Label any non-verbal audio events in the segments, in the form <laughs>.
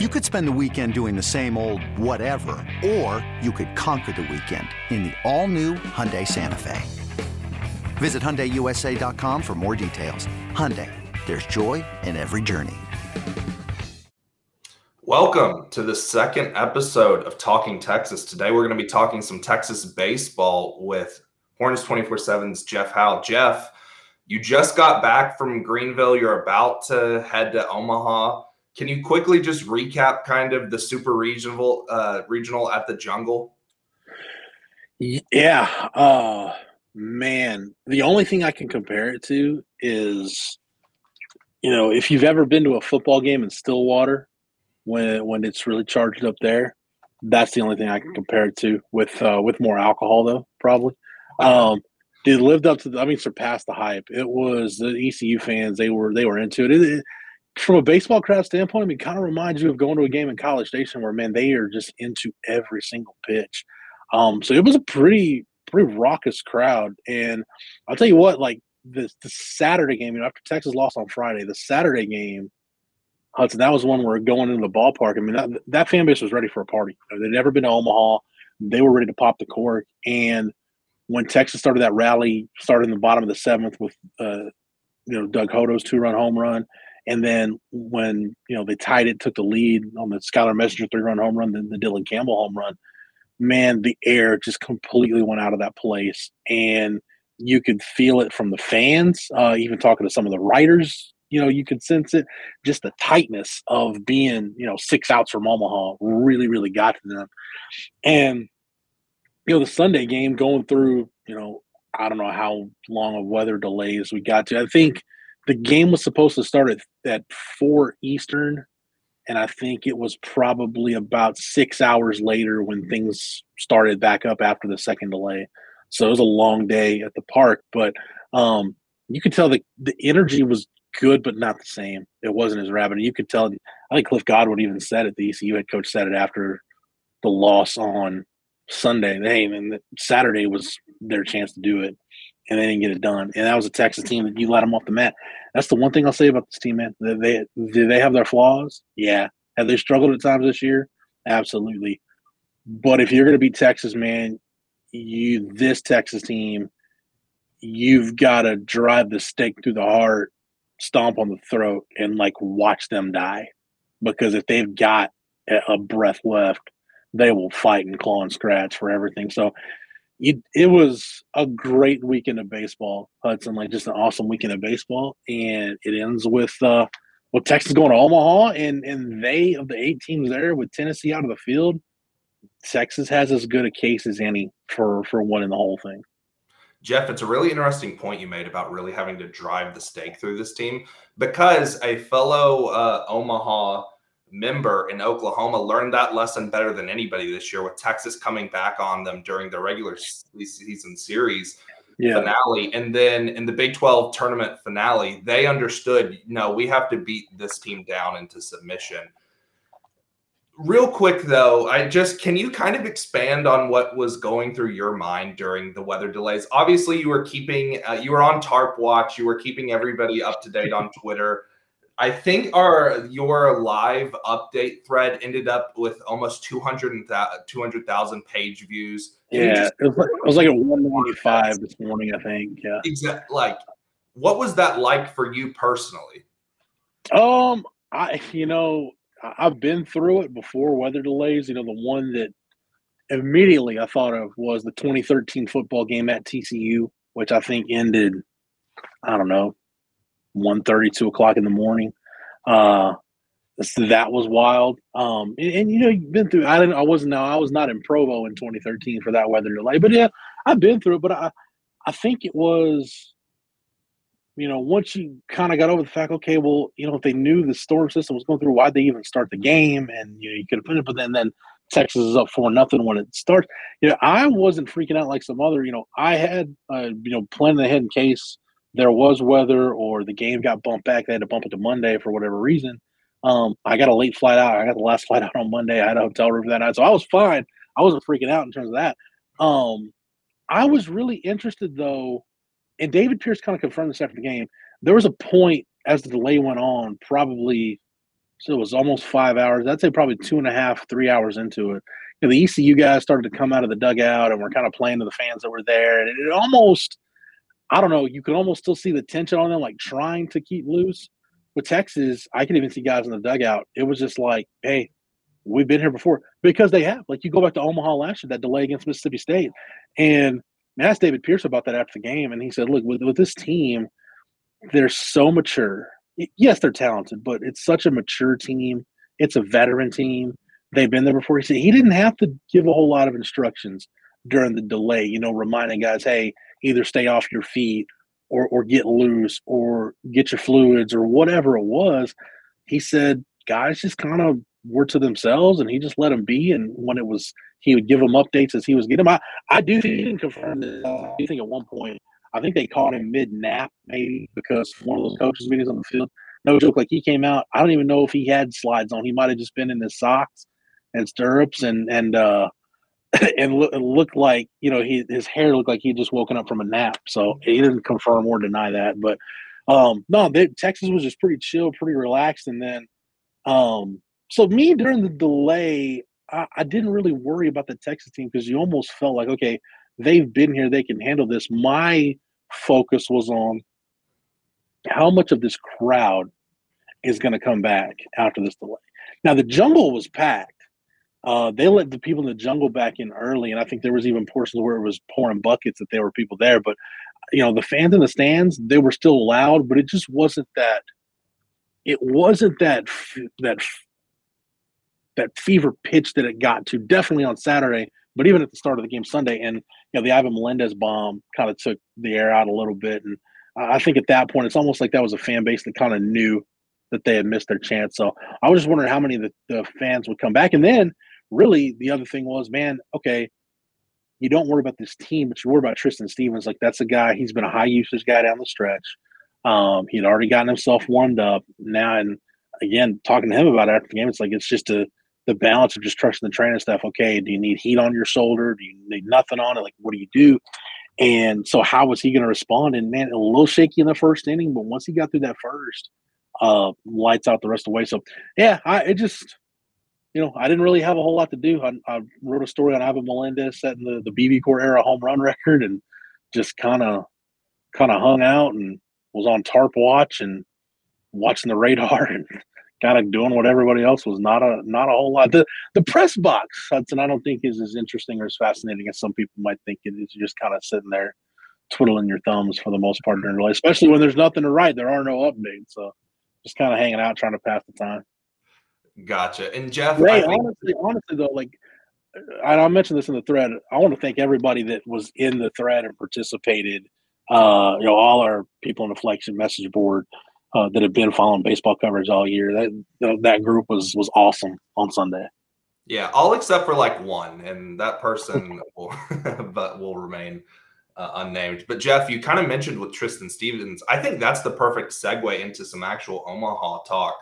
You could spend the weekend doing the same old whatever, or you could conquer the weekend in the all-new Hyundai Santa Fe. Visit HyundaiUSA.com for more details. Hyundai, there's joy in every journey. Welcome to the second episode of Talking Texas. Today we're going to be talking some Texas baseball with Horns 24-7's Jeff Howe. Jeff, you just got back from Greenville. You're about to head to Omaha can you quickly just recap kind of the super regional uh, regional at the jungle? Yeah, uh, man. The only thing I can compare it to is, you know, if you've ever been to a football game in Stillwater, when when it's really charged up there, that's the only thing I can compare it to. With uh, with more alcohol, though, probably. Um, it lived up to, the, I mean, surpassed the hype. It was the ECU fans; they were they were into it. it, it from a baseball crowd standpoint, I mean, kind of reminds you of going to a game in College Station where, man, they are just into every single pitch. Um, so it was a pretty, pretty raucous crowd. And I'll tell you what, like the, the Saturday game, you know, after Texas lost on Friday, the Saturday game, Hudson, that was one where going into the ballpark. I mean, that, that fan base was ready for a party. You know, they'd never been to Omaha. They were ready to pop the cork. And when Texas started that rally, started in the bottom of the seventh with, uh, you know, Doug Hodo's two run home run and then when you know they tied it, took the lead on the Skylar Messenger three run home run, then the Dylan Campbell home run, man, the air just completely went out of that place, and you could feel it from the fans. Uh, even talking to some of the writers, you know, you could sense it. Just the tightness of being, you know, six outs from Omaha really, really got to them. And you know, the Sunday game going through, you know, I don't know how long of weather delays we got to. I think the game was supposed to start at, at four Eastern, and I think it was probably about six hours later when things started back up after the second delay. So it was a long day at the park, but um, you could tell that the energy was good, but not the same. It wasn't as rabid. You could tell. I think Cliff Godwin even said it. The ECU head coach said it after the loss on Sunday. Hey, and Saturday was their chance to do it and they didn't get it done. And that was a Texas team that you let them off the mat. That's the one thing I'll say about this team, man. They do they have their flaws? Yeah. Have they struggled at times this year? Absolutely. But if you're going to beat Texas, man, you this Texas team, you've got to drive the stake through the heart, stomp on the throat, and like watch them die. Because if they've got a breath left, they will fight and claw and scratch for everything. So you, it was a great weekend of baseball, Hudson. Like just an awesome weekend of baseball, and it ends with uh, with Texas going to Omaha, and and they of the eight teams there with Tennessee out of the field, Texas has as good a case as any for for winning the whole thing. Jeff, it's a really interesting point you made about really having to drive the stake through this team because a fellow uh, Omaha member in Oklahoma learned that lesson better than anybody this year with Texas coming back on them during the regular season series yeah. finale. And then in the Big 12 tournament finale, they understood no, we have to beat this team down into submission. Real quick though, I just can you kind of expand on what was going through your mind during the weather delays? Obviously, you were keeping uh, you were on tarp watch, you were keeping everybody up to date on Twitter. I think our your live update thread ended up with almost 200,000 200, page views. Yeah, just, it, was like, it was like a 195 this morning, I think. Yeah. Exactly. Like, what was that like for you personally? Um, I you know I've been through it before. Weather delays. You know, the one that immediately I thought of was the 2013 football game at TCU, which I think ended. I don't know, 1.30, 2 o'clock in the morning. Uh, so that was wild. Um, and, and, you know, you've been through. I didn't. I wasn't. No, I was not in Provo in 2013 for that weather delay. But yeah, I've been through it. But I, I think it was. You know, once you kind of got over the fact, okay, well, you know, if they knew the storm system was going through, why'd they even start the game? And you know, you could have put it. But then, then Texas is up for nothing when it starts. You know, I wasn't freaking out like some other. You know, I had, uh, you know, planning ahead in case there was weather or the game got bumped back, they had to bump it to Monday for whatever reason. Um, I got a late flight out. I got the last <laughs> flight out on Monday. I had a hotel room that night, so I was fine. I wasn't freaking out in terms of that. Um, I was really interested though, and David Pierce kind of confirmed this after the game. There was a point as the delay went on, probably so it was almost five hours. I'd say probably two and a half, three hours into it. You know, the ECU guys started to come out of the dugout and were kind of playing to the fans that were there, and it almost, I don't know, you can almost still see the tension on them, like trying to keep loose. With Texas, I could even see guys in the dugout. It was just like, hey, we've been here before because they have. Like you go back to Omaha last year, that delay against Mississippi State, and I asked David Pierce about that after the game, and he said, "Look, with, with this team, they're so mature. Yes, they're talented, but it's such a mature team. It's a veteran team. They've been there before." He said he didn't have to give a whole lot of instructions during the delay. You know, reminding guys, "Hey, either stay off your feet." Or, or get loose or get your fluids or whatever it was he said guys just kind of were to themselves and he just let them be. And when it was, he would give them updates as he was getting them. I, I do think he didn't confirm this. I do think at one point, I think they caught him mid nap maybe because one of those coaches' meetings on the field. No joke, like he came out. I don't even know if he had slides on. He might have just been in his socks and stirrups and and uh <laughs> and look, looked like you know he his hair looked like he just woken up from a nap. So he didn't confirm or deny that. But um no, they, Texas was just pretty chill, pretty relaxed, and then um so me during the delay, I, I didn't really worry about the Texas team because you almost felt like, okay, they've been here, they can handle this. My focus was on how much of this crowd is going to come back after this delay. Now the jungle was packed. Uh, they let the people in the jungle back in early, and I think there was even portions where it was pouring buckets that there were people there. But you know, the fans in the stands, they were still loud, but it just wasn't that. It wasn't that that that fever pitch that it got to definitely on Saturday, but even at the start of the game Sunday. And you know, the Ivan Melendez bomb kind of took the air out a little bit. And I think at that point, it's almost like that was a fan base that kind of knew that they had missed their chance. So I was just wondering how many of the, the fans would come back. And then really the other thing was, man, okay, you don't worry about this team, but you worry about Tristan Stevens. Like that's a guy, he's been a high usage guy down the stretch. Um, he'd already gotten himself warmed up. Now, and again, talking to him about it after the game, it's like it's just a the balance of just trusting the training staff. Okay, do you need heat on your shoulder? Do you need nothing on it? Like, what do you do? And so, how was he going to respond? And man, a little shaky in the first inning, but once he got through that first, uh, lights out the rest of the way. So, yeah, I it just, you know, I didn't really have a whole lot to do. I, I wrote a story on Ivan Melendez setting the the BBCOR era home run <laughs> record, and just kind of, kind of hung out and was on tarp watch and watching the radar <laughs> and kind of doing what everybody else was. Not a not a whole lot. The the press box, Hudson, I don't think is as interesting or as fascinating as some people might think it is. You're Just kind of sitting there twiddling your thumbs for the most part during the day, especially when there's nothing to write. There are no updates, so just kind of hanging out, trying to pass the time. Gotcha. And Jeff, Ray, think- honestly, honestly though, like I mentioned this in the thread. I want to thank everybody that was in the thread and participated. Uh, you know, all our people in the Flexion message board uh, that have been following baseball coverage all year. That that group was was awesome on Sunday. Yeah, all except for like one, and that person <laughs> will, <laughs> but will remain uh, unnamed. But Jeff, you kind of mentioned with Tristan Stevens. I think that's the perfect segue into some actual Omaha talk.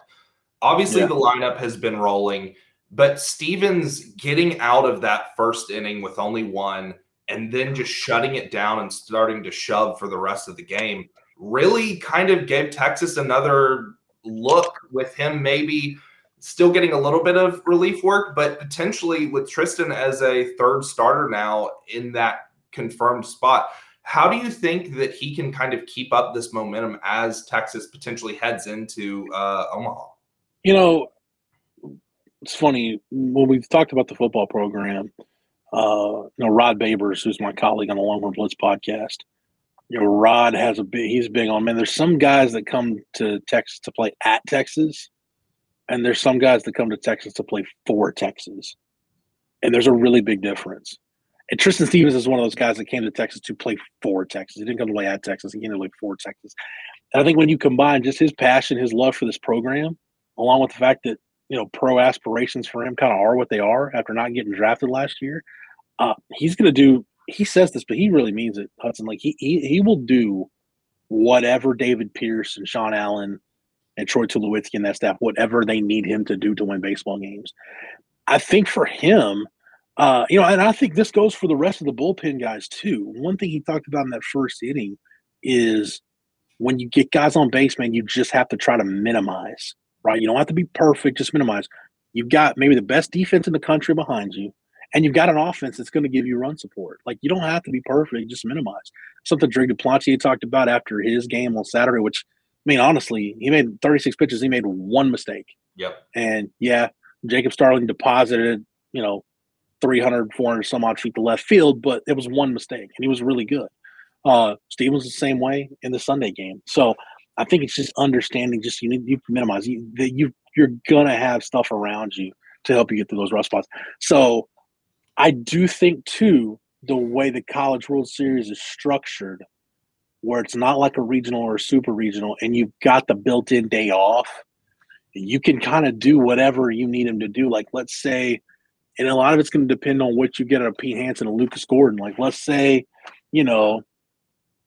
Obviously, yeah. the lineup has been rolling, but Stevens getting out of that first inning with only one, and then just shutting it down and starting to shove for the rest of the game really kind of gave Texas another look with him maybe still getting a little bit of relief work, but potentially with Tristan as a third starter now in that confirmed spot. How do you think that he can kind of keep up this momentum as Texas potentially heads into uh, Omaha? You know, it's funny when we've talked about the football program. Uh, you know, Rod Babers, who's my colleague on the Longhorn Blitz podcast, you know, Rod has a big. He's big on man. There's some guys that come to Texas to play at Texas, and there's some guys that come to Texas to play for Texas, and there's a really big difference. And Tristan Stevens is one of those guys that came to Texas to play for Texas. He didn't come to play at Texas. He came to play for Texas. And I think when you combine just his passion, his love for this program, along with the fact that you know pro aspirations for him kind of are what they are after not getting drafted last year, uh, he's going to do he says this, but he really means it, Hudson. Like he he, he will do whatever David Pierce and Sean Allen and Troy Tulowitzki and that staff, whatever they need him to do to win baseball games. I think for him, uh, you know, and I think this goes for the rest of the bullpen guys too. One thing he talked about in that first inning is when you get guys on base, man, you just have to try to minimize right? You don't have to be perfect, just minimize. You've got maybe the best defense in the country behind you, and you've got an offense that's going to give you run support. Like you don't have to be perfect, just minimize. Something Drake Duplantier talked about after his game on Saturday, which I mean, honestly, he made 36 pitches, he made one mistake. Yep. And yeah, Jacob Starling deposited, you know, 300, 400 some odd feet to left field, but it was one mistake, and he was really good. Uh, Stevens the same way in the Sunday game. So I think it's just understanding. Just you need you minimize you that you you're gonna have stuff around you to help you get through those rough spots. So I do think too the way the College World Series is structured, where it's not like a regional or a super regional, and you've got the built-in day off. You can kind of do whatever you need them to do. Like let's say and a lot of it's going to depend on what you get out of Pete Hansen and Lucas Gordon. Like, let's say, you know,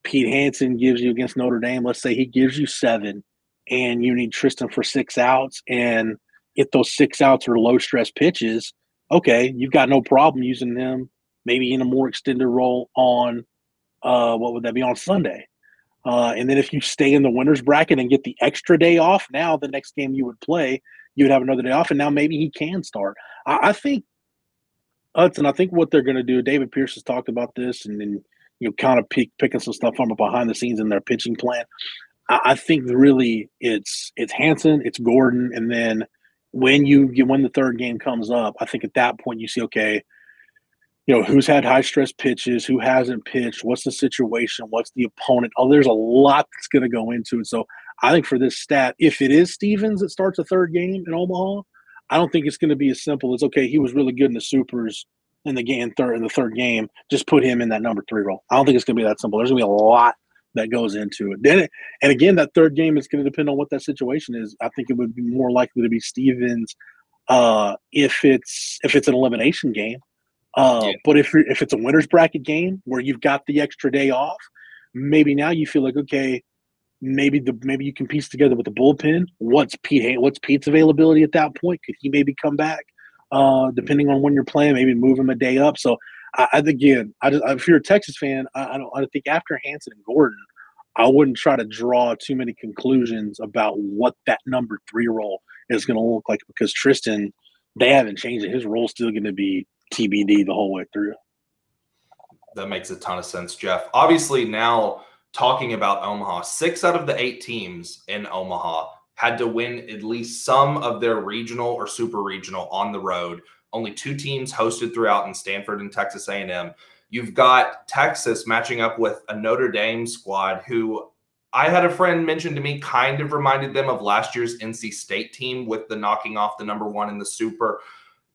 Pete Hansen gives you against Notre Dame. Let's say he gives you seven, and you need Tristan for six outs. And if those six outs are low stress pitches, okay, you've got no problem using them maybe in a more extended role on uh, what would that be on Sunday. Uh, and then if you stay in the winners bracket and get the extra day off, now the next game you would play, you would have another day off, and now maybe he can start. I, I think Hudson, I think what they're going to do, David Pierce has talked about this and then, you know, kind of pick, picking some stuff from behind the scenes in their pitching plan. I, I think really it's it's Hansen, it's Gordon, and then when you get when the third game comes up, I think at that point you see, okay, you know, who's had high stress pitches, who hasn't pitched, what's the situation, what's the opponent. Oh, there's a lot that's going to go into it. So I think for this stat, if it is Stevens that starts a third game in Omaha, I don't think it's going to be as simple as okay, he was really good in the supers in the game third in the third game. Just put him in that number three role. I don't think it's going to be that simple. There's going to be a lot that goes into it. Then, and again, that third game is going to depend on what that situation is. I think it would be more likely to be Stevens uh, if it's if it's an elimination game. Uh, yeah. But if if it's a winners bracket game where you've got the extra day off, maybe now you feel like okay, maybe the maybe you can piece together with the bullpen. What's Pete? What's Pete's availability at that point? Could he maybe come back? Uh, depending on when you're playing, maybe move him a day up. So, I, again, I just, if you're a Texas fan, I, I don't. I think after Hansen and Gordon, I wouldn't try to draw too many conclusions about what that number three role is going to look like because Tristan, they haven't changed it. His role's still going to be TBD the whole way through. That makes a ton of sense, Jeff. Obviously, now talking about Omaha, six out of the eight teams in Omaha had to win at least some of their regional or super regional on the road. Only two teams hosted throughout in Stanford and Texas A&M. You've got Texas matching up with a Notre Dame squad who I had a friend mention to me kind of reminded them of last year's NC State team with the knocking off the number one in the super.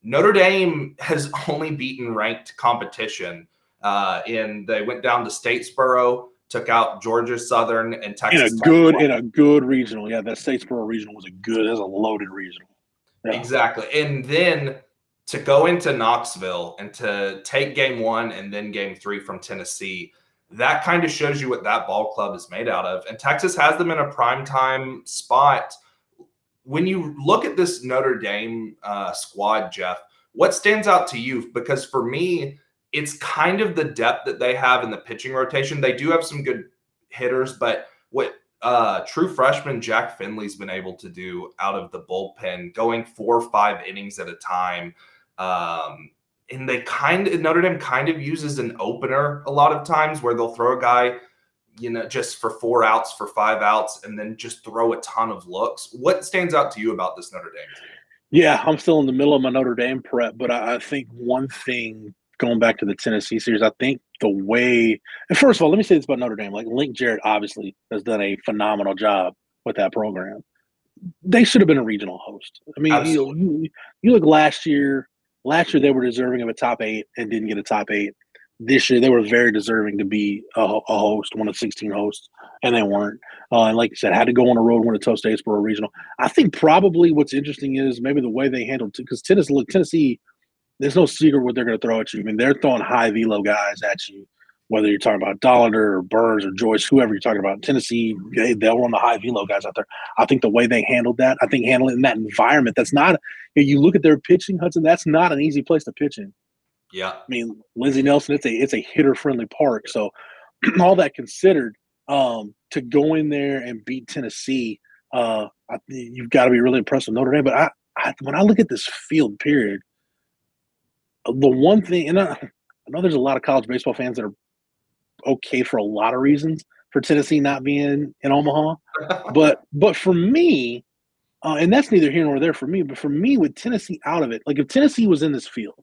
Notre Dame has only beaten ranked competition. Uh, and they went down to Statesboro took out Georgia Southern and Texas. In a good in a good regional, yeah, that Statesboro regional was a good, that's a loaded regional. Yeah. Exactly, and then to go into Knoxville and to take game one and then game three from Tennessee, that kind of shows you what that ball club is made out of. And Texas has them in a prime time spot. When you look at this Notre Dame uh, squad, Jeff, what stands out to you? Because for me, it's kind of the depth that they have in the pitching rotation. They do have some good hitters, but what uh, true freshman Jack Findlay's been able to do out of the bullpen, going four or five innings at a time. Um, and they kind of Notre Dame kind of uses an opener a lot of times where they'll throw a guy, you know, just for four outs, for five outs, and then just throw a ton of looks. What stands out to you about this Notre Dame team? Yeah, I'm still in the middle of my Notre Dame prep, but I, I think one thing going back to the Tennessee series, I think the way, and first of all, let me say this about Notre Dame. Like Link Jarrett obviously has done a phenomenal job with that program. They should have been a regional host. I mean, you, you, you look last year. Last year they were deserving of a top eight and didn't get a top eight. This year they were very deserving to be a, a host, one of sixteen hosts, and they weren't. Uh, and like you said, had to go on a road win a tough Statesboro regional. I think probably what's interesting is maybe the way they handled because Tennessee, look, Tennessee there's no secret what they're going to throw at you. I mean, they're throwing high velo guys at you, whether you're talking about Dollander or Burns or Joyce, whoever you're talking about. Tennessee, they, they'll run the high velo guys out there. I think the way they handled that, I think handling in that environment, that's not, you look at their pitching, Hudson, that's not an easy place to pitch in. Yeah. I mean, Lindsey Nelson, it's a it's a hitter friendly park. So <clears throat> all that considered, um, to go in there and beat Tennessee Uh, I, you've got to be really impressed with Notre Dame. But I, I, when I look at this field, period, the one thing, and I, I know there's a lot of college baseball fans that are okay for a lot of reasons for Tennessee not being in Omaha, <laughs> but but for me, uh, and that's neither here nor there for me. But for me, with Tennessee out of it, like if Tennessee was in this field,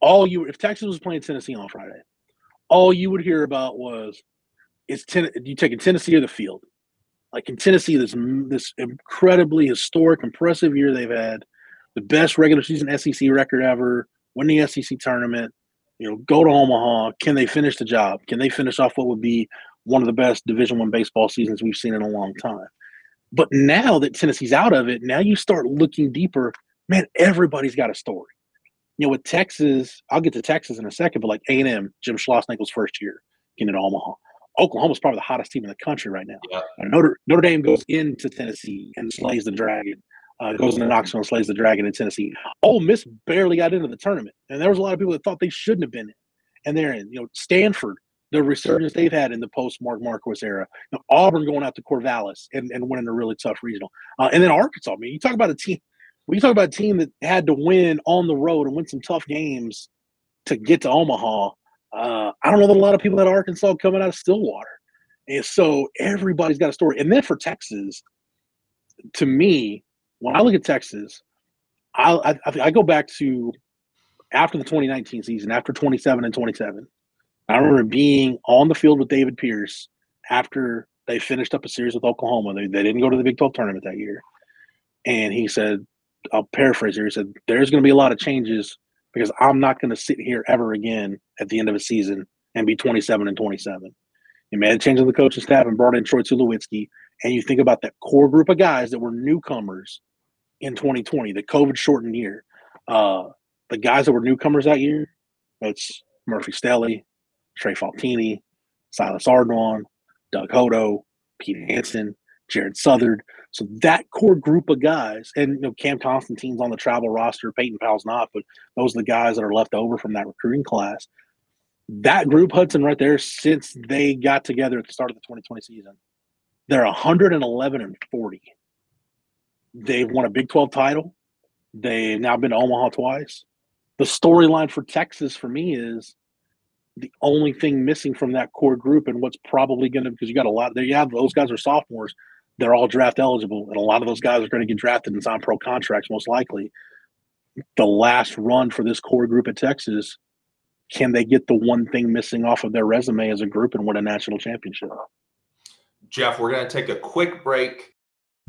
all you if Texas was playing Tennessee on Friday, all you would hear about was is ten, you taking Tennessee or the field. Like in Tennessee, this this incredibly historic, impressive year they've had, the best regular season SEC record ever, win the SEC tournament. You know, go to Omaha. Can they finish the job? Can they finish off what would be one of the best Division One baseball seasons we've seen in a long time? But now that Tennessee's out of it, now you start looking deeper. Man, everybody's got a story. You know, with Texas, I'll get to Texas in a second, but like A and M, Jim Schlossnagle's first year getting to Omaha. Oklahoma's probably the hottest team in the country right now. Yeah. Notre, Notre Dame goes into Tennessee and slays the Dragon. Uh, goes into Knoxville and slays the Dragon in Tennessee. Ole Miss barely got into the tournament, and there was a lot of people that thought they shouldn't have been in, and they're in. You know, Stanford, the resurgence they've had in the post Mark Marquess era. You know, Auburn going out to Corvallis and, and winning a really tough regional, uh, and then Arkansas. I mean, you talk about a team. When you talk about a team that had to win on the road and win some tough games to get to Omaha, uh, I don't know that a lot of people had Arkansas coming out of Stillwater. And so everybody's got a story. And then for Texas, to me, when I look at Texas, I, I, I go back to after the 2019 season, after 27 and 27. I remember being on the field with David Pierce after they finished up a series with Oklahoma. They, they didn't go to the Big 12 tournament that year. And he said, I'll paraphrase here. He said, There's going to be a lot of changes because I'm not going to sit here ever again at the end of a season and be 27 and 27. You made a change in the coaching staff and brought in Troy Tulowitzki, and you think about that core group of guys that were newcomers in 2020, the COVID shortened year. Uh, the guys that were newcomers that year, that's Murphy Stehly, Trey Faltine, Silas Ardoin, Doug Hodo, Pete Hansen, Jared Southard. So that core group of guys, and you know, Cam Constantine's on the travel roster, Peyton Powell's not, but those are the guys that are left over from that recruiting class. That group, Hudson, right there, since they got together at the start of the 2020 season, they're 111 and 40. They've won a Big 12 title. They've now been to Omaha twice. The storyline for Texas for me is the only thing missing from that core group and what's probably going to because you got a lot there. Yeah, those guys are sophomores they're all draft eligible, and a lot of those guys are going to get drafted and sign pro contracts most likely. The last run for this core group at Texas, can they get the one thing missing off of their resume as a group and win a national championship? Jeff, we're going to take a quick break.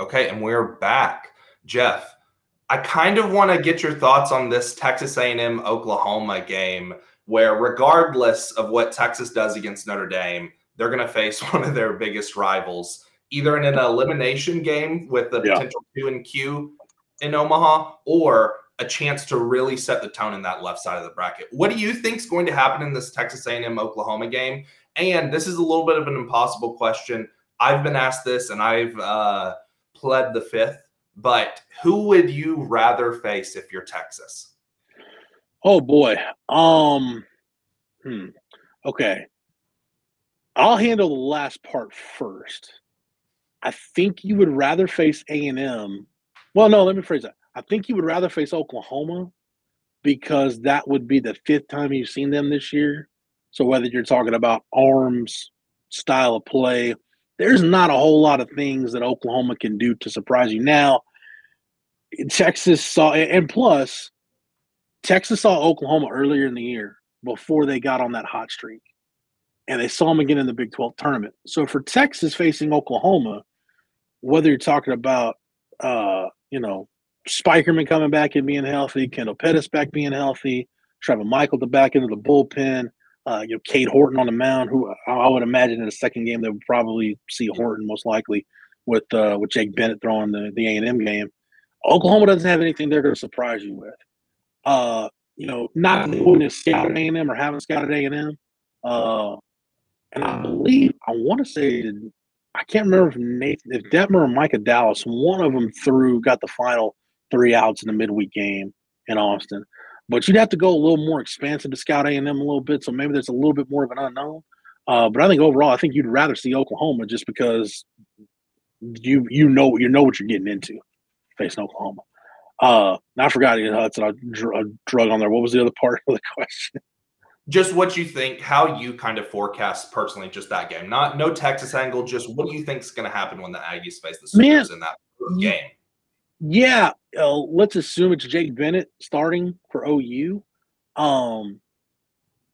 Okay, and we're back. Jeff, I kind of want to get your thoughts on this Texas A&M Oklahoma game where regardless of what Texas does against Notre Dame, they're going to face <laughs> one of their biggest rivals either in an elimination game with the yeah. potential 2 and Q in Omaha or a chance to really set the tone in that left side of the bracket. What do you think is going to happen in this Texas A&M Oklahoma game? And this is a little bit of an impossible question. I've been asked this and I've uh, pled the fifth, but who would you rather face if you're Texas? Oh boy. Um hmm. Okay. I'll handle the last part first. I think you would rather face A&M. Well, no, let me phrase that. I think you would rather face Oklahoma because that would be the fifth time you've seen them this year So whether you're talking about arms, style of play, there's not a whole lot of things that Oklahoma can do to surprise you. Now, Texas saw, and plus, Texas saw Oklahoma earlier in the year before they got on that hot streak, and they saw them again in the Big 12 tournament. So for Texas facing Oklahoma, whether you're talking about, uh, you know, Spikerman coming back and being healthy, Kendall Pettis back being healthy, Trevin Michael the back into the bullpen, uh, you know, Cade Horton on the mound, who I would imagine in the second game they would probably see Horton most likely with uh, with Jake Bennett throwing the the A and M game. Oklahoma doesn't have anything they're going to surprise you with. Uh, you know, not that they wouldn't have scouted A and M or haven't scouted A and M. Uh, and I believe I want to say I can't remember if Nathan, if Dettmer or Micah Dallas, one of them threw got the final three outs in the midweek game in Austin. But you'd have to go a little more expansive to scout A and M a little bit, so maybe there's a little bit more of an unknown. Uh, but I think overall, I think you'd rather see Oklahoma just because you you know you know what you're getting into facing Oklahoma. Uh, I forgot Hudson. I, dr- I drug on there. What was the other <laughs> part of the question? Just what you think, how you kind of forecast personally, just that game. Not no Texas angle. Just what do you think is going to happen when the Aggies face the Sooners in that game? Yeah, uh, let's assume it's Jake Bennett starting for OU. Um,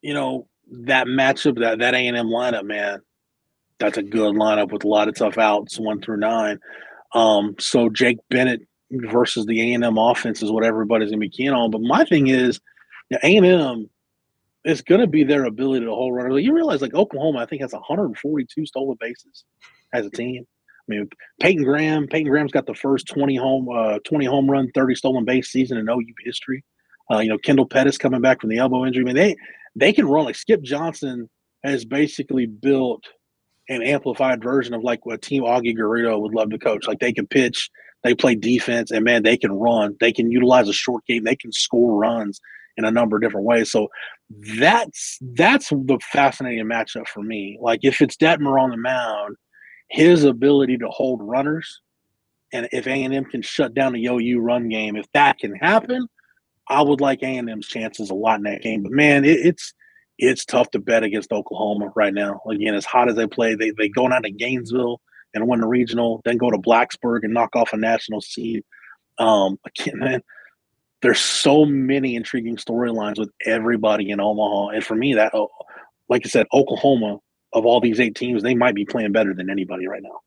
you know that matchup, that that A and M lineup, man, that's a good lineup with a lot of tough outs, one through nine. Um, so Jake Bennett versus the A and M offense is what everybody's gonna be keen on. But my thing is, A and M going to be their ability to hold runners. You realize, like Oklahoma, I think has 142 stolen bases as a team. I mean, Peyton Graham. Peyton Graham's got the first 20 home, uh, 20 home run, 30 stolen base season in OU history. Uh, you know, Kendall Pettis coming back from the elbow injury. I mean, they they can run like Skip Johnson has basically built an amplified version of like what Team Augie Garrido would love to coach. Like they can pitch, they play defense, and man, they can run. They can utilize a short game. They can score runs in a number of different ways. So that's that's the fascinating matchup for me. Like if it's Dettmer on the mound his ability to hold runners, and if A and M can shut down the OU run game, if that can happen, I would like A and M's chances a lot in that game. But man, it, it's it's tough to bet against Oklahoma right now. Again, as hot as they play, they they go down to Gainesville and win the regional, then go to Blacksburg and knock off a national seed. Um, again, man, there's so many intriguing storylines with everybody in Omaha, and for me, that oh, like I said, Oklahoma of all these eight teams, they might be playing better than anybody right now.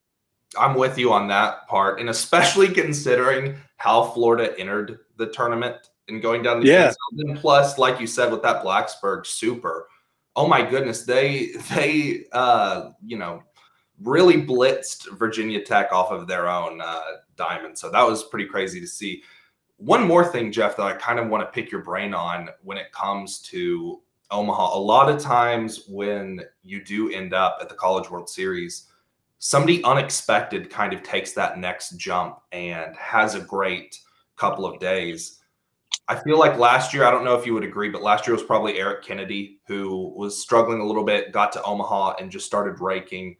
I'm with you on that part, and especially considering how Florida entered the tournament and going down the yeah. And plus, like you said, with that Blacksburg Super, oh my goodness, they they uh, you know really blitzed Virginia Tech off of their own uh, diamond. So that was pretty crazy to see. One more thing, Jeff, that I kind of want to pick your brain on when it comes to Omaha, a lot of times when you do end up at the College World Series, somebody unexpected kind of takes that next jump and has a great couple of days. I feel like last year, I don't know if you would agree, but last year was probably Eric Kennedy who was struggling a little bit, got to Omaha and just started raking.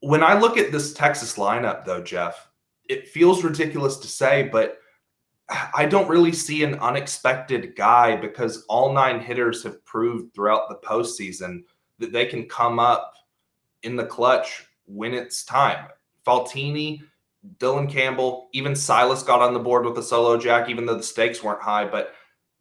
When I look at this Texas lineup, though, Jeff, it feels ridiculous to say, but I don't really see an unexpected guy because all nine hitters have proved throughout the postseason that they can come up in the clutch when it's time. Faltine, Dylan Campbell, even Silas got on the board with a solo jack, even though the stakes weren't high. But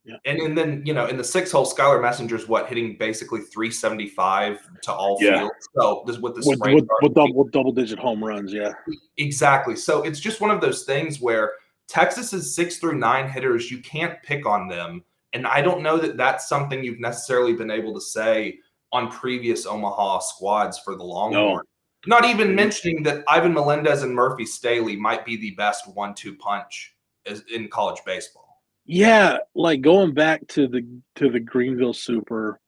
yeah. and, and then you know in the six hole, Skylar Messenger's what hitting basically 375 to all yeah. fields. So this with the with, with, with, double, with double digit home runs, yeah, exactly. So it's just one of those things where Texas's six through nine hitters, you can't pick on them. And I don't know that that's something you've necessarily been able to say on previous Omaha squads for the long no. run. Not even mm-hmm. mentioning that Ivan Melendez and Murphy Stehly might be the best one-two punch in college baseball. Yeah, like going back to the to the Greenville Super,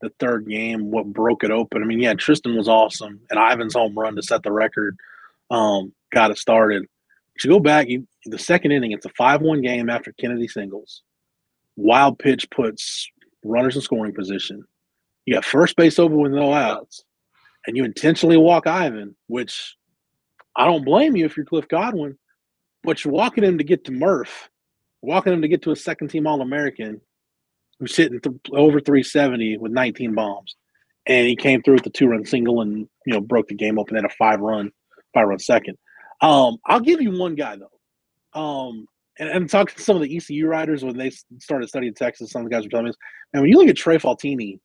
the third game, what broke it open. I mean, yeah, Tristan was awesome, and Ivan's home run to set the record um, got it started. You go back, you, the second inning, it's a 5 1 game after Kennedy singles. Wild pitch puts runners in scoring position. You got first base over with no outs, and you intentionally walk Ivan, which I don't blame you if you're Cliff Godwin, but you're walking him to get to Murph, walking him to get to a second team All American. who's hitting th- over 370 with 19 bombs, and he came through with the two run single and you know broke the game open at a five run, five run second. Um, I'll give you one guy though. Um, and, and talking to some of the ECU riders when they started studying Texas, some of the guys were telling me, and when you look at Trey Faltine,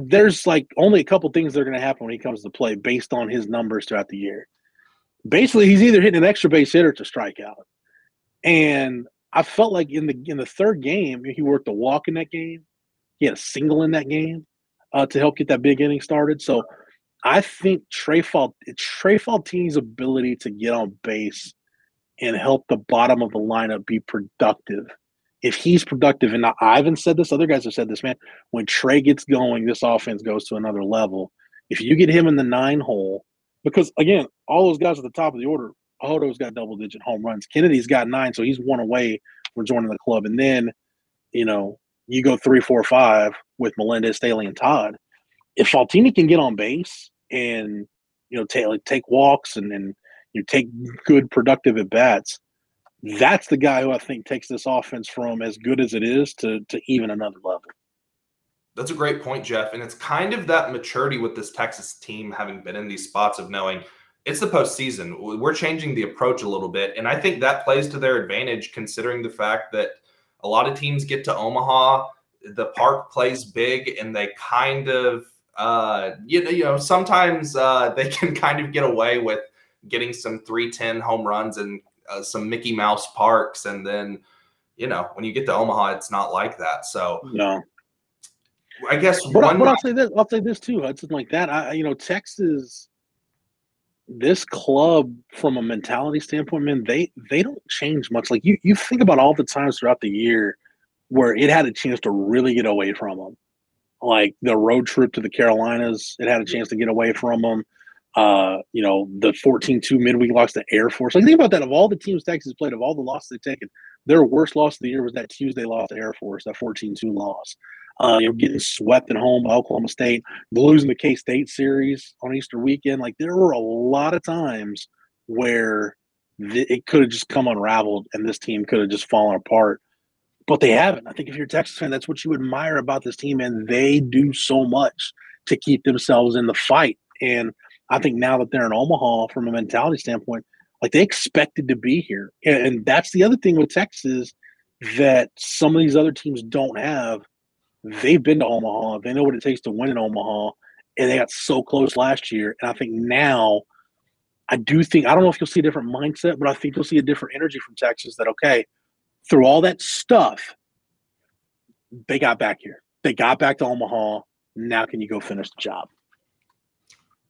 there's like only a couple things that are going to happen when he comes to play based on his numbers throughout the year. Basically, he's either hitting an extra base hitter to strike out. And I felt like in the in the third game, he worked a walk in that game. He had a single in that game uh, to help get that big inning started. So I think Trey Falt Trey Faltine's ability to get on base and help the bottom of the lineup be productive. If he's productive, and I haven't said this, other guys have said this, man. When Trey gets going, this offense goes to another level. If you get him in the nine hole, because again, all those guys at the top of the order, Hodo's got double digit home runs. Kennedy's got nine, so he's one away from joining the club. And then, you know, you go three, four, five with Melendez, Stehly, and Todd. If Faltine can get on base and you know take like, take walks and and you take good productive at bats, that's the guy who I think takes this offense from as good as it is to to even another level. That's a great point, Jeff. And it's kind of that maturity with this Texas team having been in these spots of knowing it's the postseason. We're changing the approach a little bit. And I think that plays to their advantage considering the fact that a lot of teams get to Omaha, the park plays big, and they kind of uh, you know, you know, sometimes uh, they can <laughs> kind of get away with getting some 310 home runs and uh, some Mickey Mouse parks. And then, you know, when you get to Omaha, it's not like that. So, no. I guess but, one, but I'll say this. I'll say this too. Hudson, like that. I, you know, Texas, this club from a mentality standpoint, man, they they don't change much. Like you, you think about all the times throughout the year where it had a chance to really get away from them. Like the road trip to the Carolinas, it had a chance to get away from them uh, you know, the 14-2 midweek loss to Air Force. Like think about that. Of all the teams Texas played, of all the losses they've taken, their worst loss of the year was that Tuesday loss to Air Force, that 14-2 loss. Uh, you know, getting swept at home by Oklahoma State, losing the K State series on Easter weekend. Like there were a lot of times where th- it could have just come unraveled and this team could have just fallen apart. But they haven't. I think if you're a Texas fan, that's what you admire about this team, and they do so much to keep themselves in the fight. And I think now that they're in Omaha from a mentality standpoint, like they expected to be here. And that's the other thing with Texas that some of these other teams don't have. They've been to Omaha. They know what it takes to win in Omaha. And they got so close last year. And I think now, I do think, I don't know if you'll see a different mindset, but I think you'll see a different energy from Texas that, okay, through all that stuff, they got back here. They got back to Omaha. Now, can you go finish the job?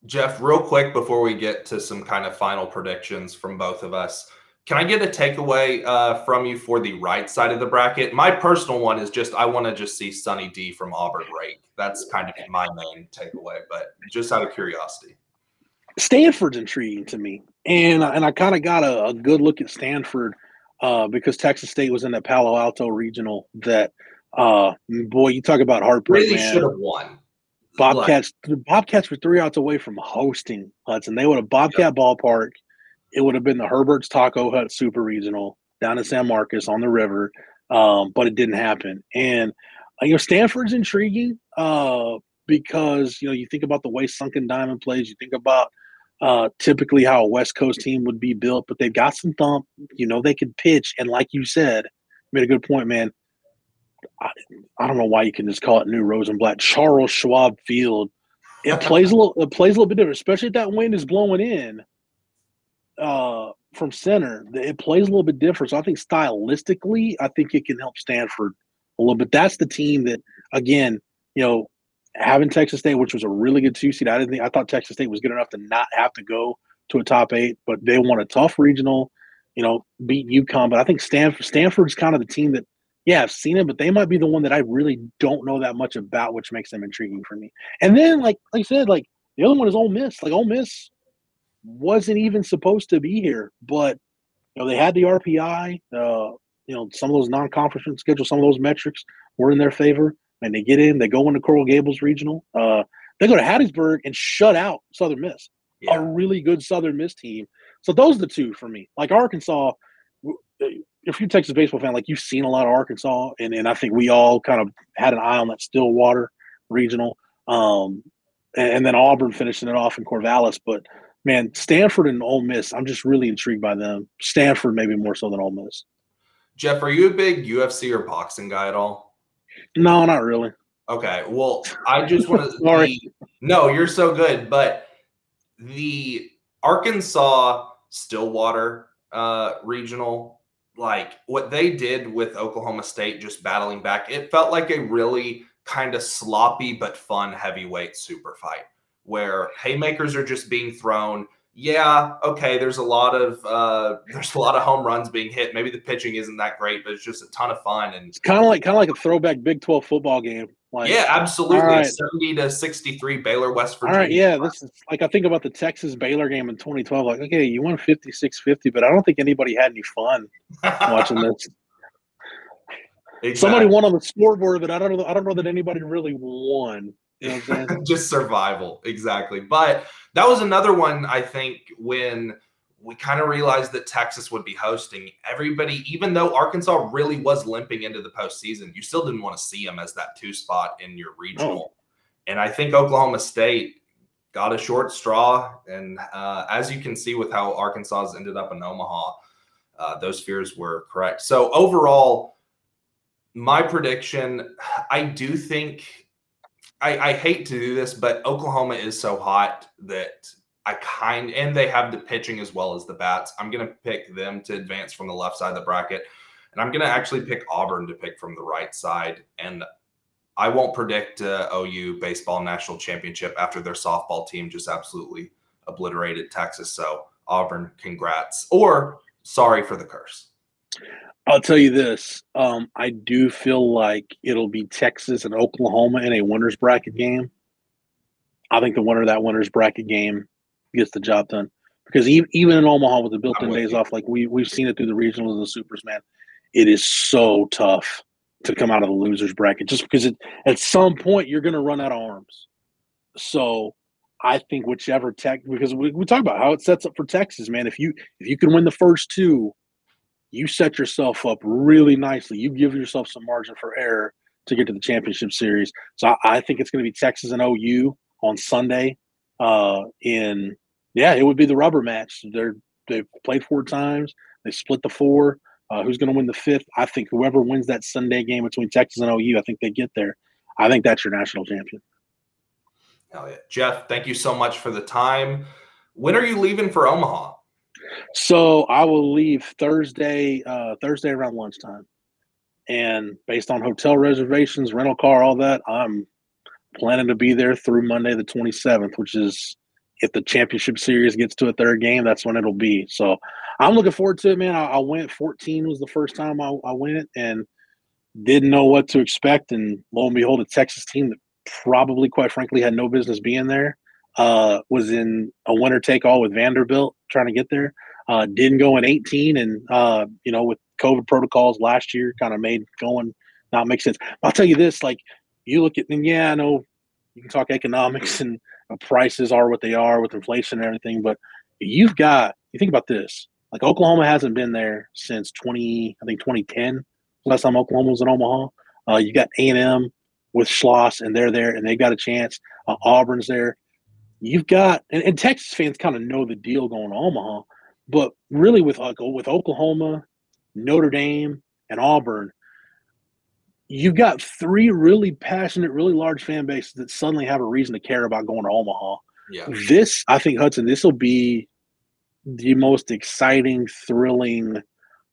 Jeff, real quick before we get to some kind of final predictions from both of us, can I get a takeaway uh, from you for the right side of the bracket? My personal one is just I want to just see Sonny D from Auburn rake. That's kind of my main takeaway, but just out of curiosity. Stanford's intriguing to me, and and I kind of got a, a, good look at Stanford uh, because Texas State was in the Palo Alto regional. That uh, boy, you talk about heartbreak. Really should have won. Bobcats. The Bobcats were three outs away from hosting Hudson. They would have Bobcat yep. Ballpark. It would have been the Herbert's Taco Hut Super Regional down in San Marcos on the river, um, but it didn't happen. And uh, you know, Stanford's intriguing uh, because you know you think about the way Sunken Diamond plays. You think about uh, typically how a West Coast team would be built, but they've got some thump. You know, they can pitch, and like you said, made a good point, man. I, I, don't know why you can just call it New Rosenblatt, Charles Schwab Field. It <laughs> plays a little. It plays a little bit different, especially if that wind is blowing in uh, from center. It plays a little bit different. So I think stylistically, I think it can help Stanford a little bit. That's the team that, again, you know, having Texas State, which was a really good two seed. I didn't think I thought Texas State was good enough to not have to go to a top eight, but they won a tough regional. You know, beat UConn. But I think Stanford Stanford's kind of the team that yeah, I've seen it, but they might be the one that I really don't know that much about, which makes them intriguing for me. And then, like like I said, like the other one is Ole Miss. Like Ole Miss wasn't even supposed to be here, but you know they had the RPI. Uh, you know some of those non-conference schedules, some of those metrics were in their favor, and they get in. They go into Coral Gables Regional. Uh, they go to Hattiesburg and shut out Southern Miss, yeah. a really good Southern Miss team. So those are the two for me. Like Arkansas, if you're a Texas baseball fan, like you've seen a lot of Arkansas, and, and I think we all kind of had an eye on that Stillwater regional. Um, and, and then Auburn finishing it off in Corvallis. But man, Stanford and Ole Miss, I'm just really intrigued by them. Stanford maybe more so than Ole Miss. Jeff, are you a big UFC or boxing guy at all? No, not really. Okay. Well, I just want to. <laughs> Sorry. no, you're so good. But the Arkansas Stillwater uh, regional, like what they did with Oklahoma State, just battling back, it felt like a really kind of sloppy but fun heavyweight super fight where haymakers are just being thrown. Yeah, okay, there's a lot of uh <laughs> there's a lot of home runs being hit. Maybe the pitching isn't that great, but it's just a ton of fun and it's kind of like kind of like a throwback Big 12 football game. Like, yeah, absolutely. Right. 70 to 63 Baylor West Virginia. All right, yeah, this is like I think about the Texas Baylor game in 2012 like okay, you won 56-50, but I don't think anybody had any fun watching <laughs> this. Exactly. Somebody won on the scoreboard, but I don't know. I don't know that anybody really won. You know <laughs> Just survival, exactly. But that was another one. I think when we kind of realized that Texas would be hosting everybody, even though Arkansas really was limping into the postseason, you still didn't want to see them as that two spot in your regional. Oh. And I think Oklahoma State got a short straw. And uh, as you can see with how Arkansas ended up in Omaha, uh, those fears were correct. So overall, my prediction, I do think I, I hate to do this, but Oklahoma is so hot that I kind and they have the pitching as well as the bats. I'm gonna pick them to advance from the left side of the bracket, and I'm gonna actually pick Auburn to pick from the right side. And I won't predict uh, OU baseball national championship after their softball team just absolutely obliterated Texas. So Auburn, congrats, or sorry for the curse. I'll tell you this. Um, I do feel like it'll be Texas and Oklahoma in a winners bracket game. I think the winner of that winners bracket game gets the job done. Because even, even in Omaha with the built-in days off, like we we've seen it through the regionals and the supers, man, it is so tough to come out of the losers bracket. Just because it, at some point you're going to run out of arms. So I think whichever tech because we, we talk about how it sets up for Texas, man. If you if you can win the first two, you set yourself up really nicely. You give yourself some margin for error to get to the championship series. So I, I think it's going to be Texas and OU on Sunday. Uh, in yeah, it would be the rubber match. They're they've played four times. They split the four. Uh, who's going to win the fifth? I think whoever wins that Sunday game between Texas and OU, I think they get there. I think that's your national champion. Yeah. Jeff, thank you so much for the time. When are you leaving for Omaha? So I will leave Thursday, uh, Thursday around lunchtime. And based on hotel reservations, rental car, all that, I'm planning to be there through Monday the 27th, which is if the championship series gets to a third game, that's when it'll be. So I'm looking forward to it, man. I, I went 14 was the first time I, I went and didn't know what to expect. And lo and behold, a Texas team that probably, quite frankly, had no business being there uh, was in a winner take all with Vanderbilt trying to get there. Uh, didn't go in 18, and uh, you know with COVID protocols last year, kind of made going not make sense. I'll tell you this: like you look at, and yeah, I know you can talk economics and prices are what they are with inflation and everything, but you've got you think about this. Like Oklahoma hasn't been there since 20, I think 2010. Last time Oklahoma was in Omaha. Uh, you got A and M with Schloss, and they're there, and they got a chance. Uh, Auburn's there you've got and, and Texas fans kind of know the deal going to Omaha, but really with with Oklahoma, Notre Dame, and Auburn, you've got three really passionate, really large fan bases that suddenly have a reason to care about going to Omaha. Yeah. This, I think, Hudson, this will be the most exciting, thrilling,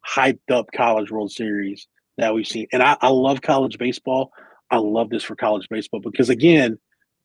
hyped up college World Series that we've seen. And I, I love college baseball. I love this for college baseball because again,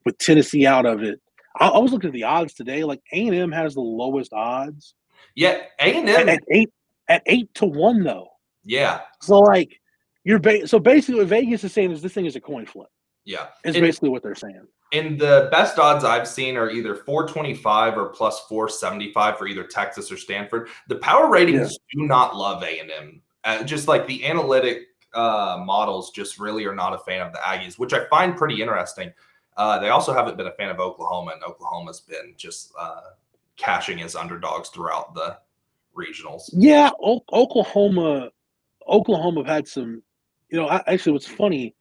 with Tennessee out of it, I, I was looking at the odds today. Like A and M has the lowest odds. Yeah, A and M at eight at eight to one though. Yeah. So like you're ba- so basically what Vegas is saying is this thing is a coin flip. Yeah. It's and, basically what they're saying. And the best odds I've seen are either 425 or plus 475 for either Texas or Stanford. The power ratings yeah. do not love A&M. Uh, just like the analytic uh, models just really are not a fan of the Aggies, which I find pretty interesting. Uh, they also haven't been a fan of Oklahoma, and Oklahoma's been just uh, cashing as underdogs throughout the regionals. Yeah, o- Oklahoma Oklahoma have had some, you know, I, actually, what's funny,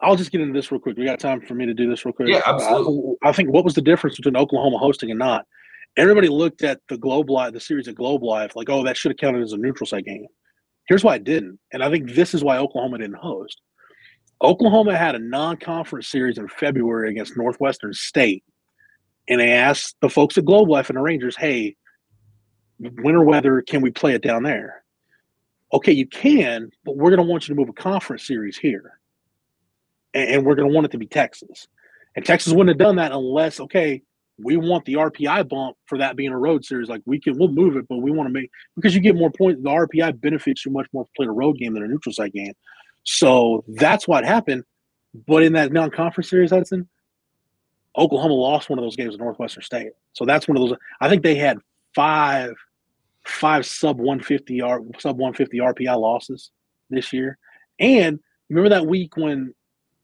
I'll just get into this real quick. We got time for me to do this real quick. Yeah, absolutely. I, I think what was the difference between Oklahoma hosting and not? Everybody looked at the Globe Life, the series at Globe Life, like, oh, that should have counted as a neutral site game. Here's why it didn't. And I think this is why Oklahoma didn't host. Oklahoma had a non conference series in February against Northwestern State. And they asked the folks at Globe Life and the Rangers, hey, winter weather, can we play it down there? Okay, you can, but we're going to want you to move a conference series here. And, and we're going to want it to be Texas. And Texas wouldn't have done that unless, okay, we want the RPI bump for that being a road series. Like we can, we'll move it, but we want to make because you get more points. The RPI benefits you much more to play a road game than a neutral site game. So that's what happened. But in that non-conference series, Hudson, Oklahoma lost one of those games to Northwestern State. So that's one of those. I think they had five five sub 150 R sub 150 RPI losses this year. And remember that week when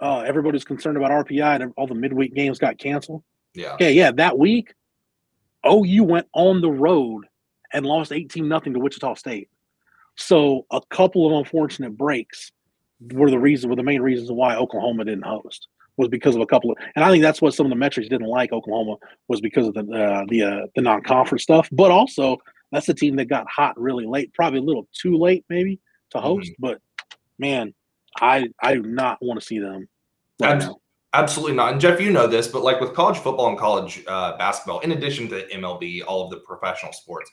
uh, everybody was concerned about RPI and all the midweek games got canceled? Yeah. Okay, yeah, that week, OU went on the road and lost 18 nothing to Wichita State. So a couple of unfortunate breaks were the reason were the main reasons why Oklahoma didn't host was because of a couple of and I think that's what some of the metrics didn't like Oklahoma was because of the uh, the uh, the non-conference stuff, but also that's a team that got hot really late, probably a little too late maybe to host, mm-hmm. but man, I I do not want to see them right now. Absolutely not. And Jeff, you know this, but like with college football and college uh, basketball, in addition to MLB, all of the professional sports,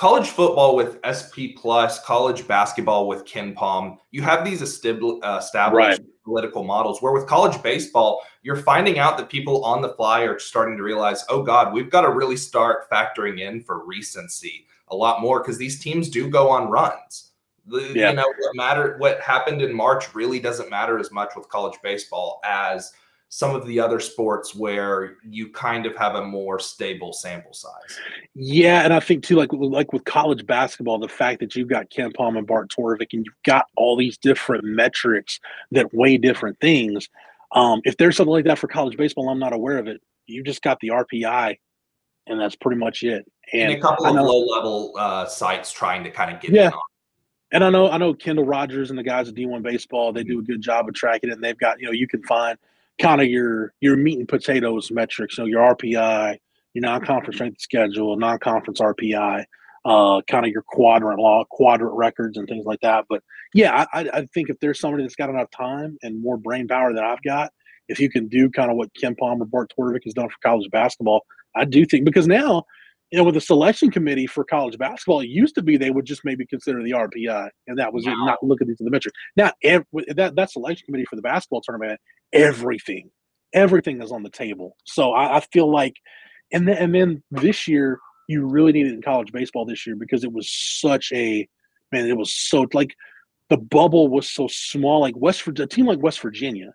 college football with SP plus, college basketball with KenPom, you have these uh, established right. political models. Where with college baseball, you're finding out that people on the fly are starting to realize, oh God, we've got to really start factoring in for recency a lot more because these teams do go on runs. The, yeah. You know, what matter what happened in March really doesn't matter as much with college baseball as some of the other sports where you kind of have a more stable sample size. Yeah, and I think too, like like with college basketball, the fact that you've got KenPom and Bart Torvik, and you've got all these different metrics that weigh different things. Um, if there's something like that for college baseball, I'm not aware of it. You just got the RPI, and that's pretty much it. And, and a couple of low level uh, sites trying to kind of get yeah. in on and I know I know Kendall Rogers and the guys at D1 Baseball, they do a good job of tracking it. And they've got, you know, you can find kind of your your meat and potatoes metrics, so your RPI, your non-conference strength schedule, non-conference RPI, uh, kind of your quadrant law, quadrant records and things like that. But yeah, I, I think if there's somebody that's got enough time and more brain power than I've got, if you can do kind of what KenPom or Bart Torvik has done for college basketball, I do think because now you know, with the selection committee for college basketball, it used to be they would just maybe consider the RPI, and that was wow. it, not look at these the metric. Now, every, that that selection committee for the basketball tournament, everything, everything is on the table. So I, I feel like, and then and then this year you really needed in college baseball this year because it was such a man. It was so like the bubble was so small. Like West a team like West Virginia,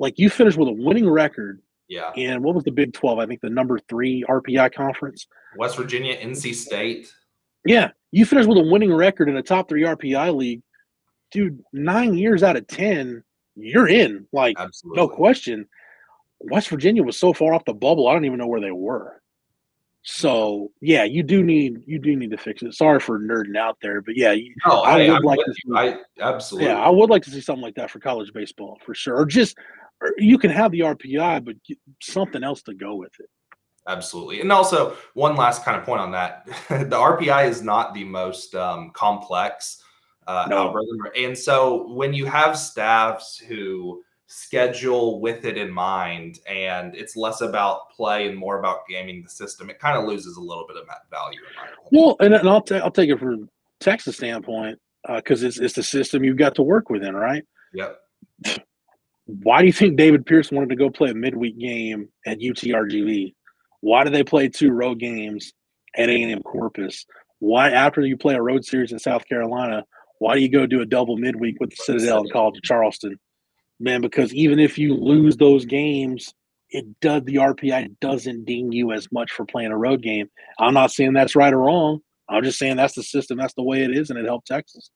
like you finished with a winning record yeah. And what was the Big 12? I think the number three RPI conference. West Virginia, NC State. Yeah. You finished with a winning record in a top three RPI league. Dude, nine years out of 10, you're in. Like, Absolutely. no question. West Virginia was so far off the bubble, I don't even know where they were. So yeah, you do need you do need to fix it. Sorry for nerding out there, but yeah, no, I, I would I'm like to see, I absolutely yeah, I would like to see something like that for college baseball for sure. Or just you can have the RPI, but something else to go with it. Absolutely. And also, one last kind of point on that <laughs> the RPI is not the most um, complex uh, no. algorithm. And so, when you have staffs who schedule with it in mind and it's less about play and more about gaming the system, it kind of loses a little bit of that value. well, and, and I'll, t- I'll take it from Texas standpoint because uh, it's, it's the system you've got to work within, right? Yep. <laughs> Why do you think David Pierce wanted to go play a midweek game at UTRGV? Why do they play two road games at A&M Corpus? Why, after you play a road series in South Carolina, why do you go do a double midweek with the Citadel and College of Charleston? Man, because even if you lose those games, it does the RPI doesn't ding you as much for playing a road game. I'm not saying that's right or wrong. I'm just saying that's the system, that's the way it is, and it helped Texas.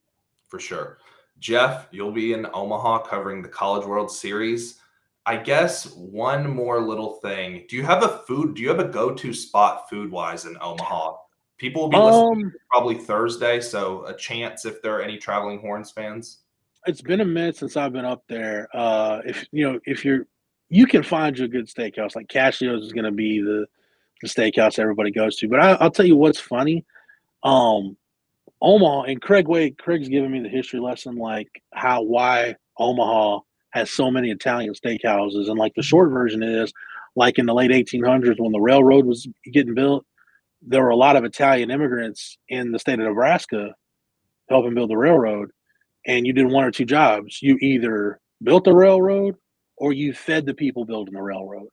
For sure. Jeff, you'll be in Omaha covering the College World Series. I guess one more little thing. Do you have a food? Do you have a go-to spot food-wise in Omaha People will be listening um, probably Thursday, so a chance if there are any traveling horns fans. It's been a minute since I've been up there. Uh, if you know, if you're, you can find you a good steakhouse. Like Cascio's is going to be the the steakhouse everybody goes to. But I, will tell you what's funny. Um, Omaha and Craig Wade. Craig's giving me the history lesson, like how why Omaha has so many Italian steakhouses, and like the short version is, like in the late 1800s when the railroad was getting built, there were a lot of Italian immigrants in the state of Nebraska helping build the railroad, and you did one or two jobs. You either built the railroad or you fed the people building the railroad.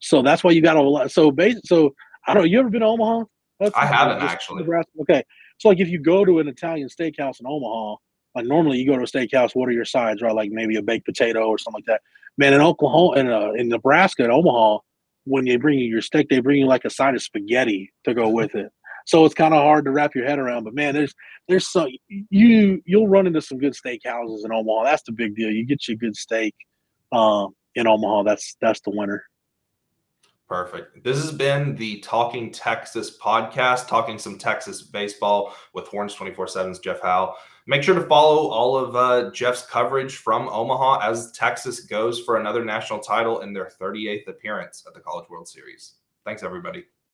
So that's why you got a lot. So, base, so I don't. know. You ever been to Omaha? That's I haven't actually. Nebraska. Okay, so like if you go to an Italian steakhouse in Omaha, like normally you go to a steakhouse, what are your sides, right? Like maybe a baked potato or something like that. Man, in Oklahoma, in uh, in Nebraska, in Omaha, when they bring you your steak, they bring you like a side of spaghetti to go <laughs> with it. So it's kind of hard to wrap your head around. But man, there's there's some you you'll run into some good steakhouses in Omaha. That's the big deal. You get you a good steak um, in Omaha. That's that's the winner. Perfect. This has been the Talking Texas podcast, talking some Texas baseball with Horns 24 7's Jeff Howe. Make sure to follow all of uh, Jeff's coverage from Omaha as Texas goes for another national title in their 38th appearance at the College World Series. Thanks, everybody.